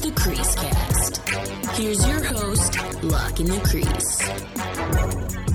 The Crease Cast. Here's your host, Lock in the Crease.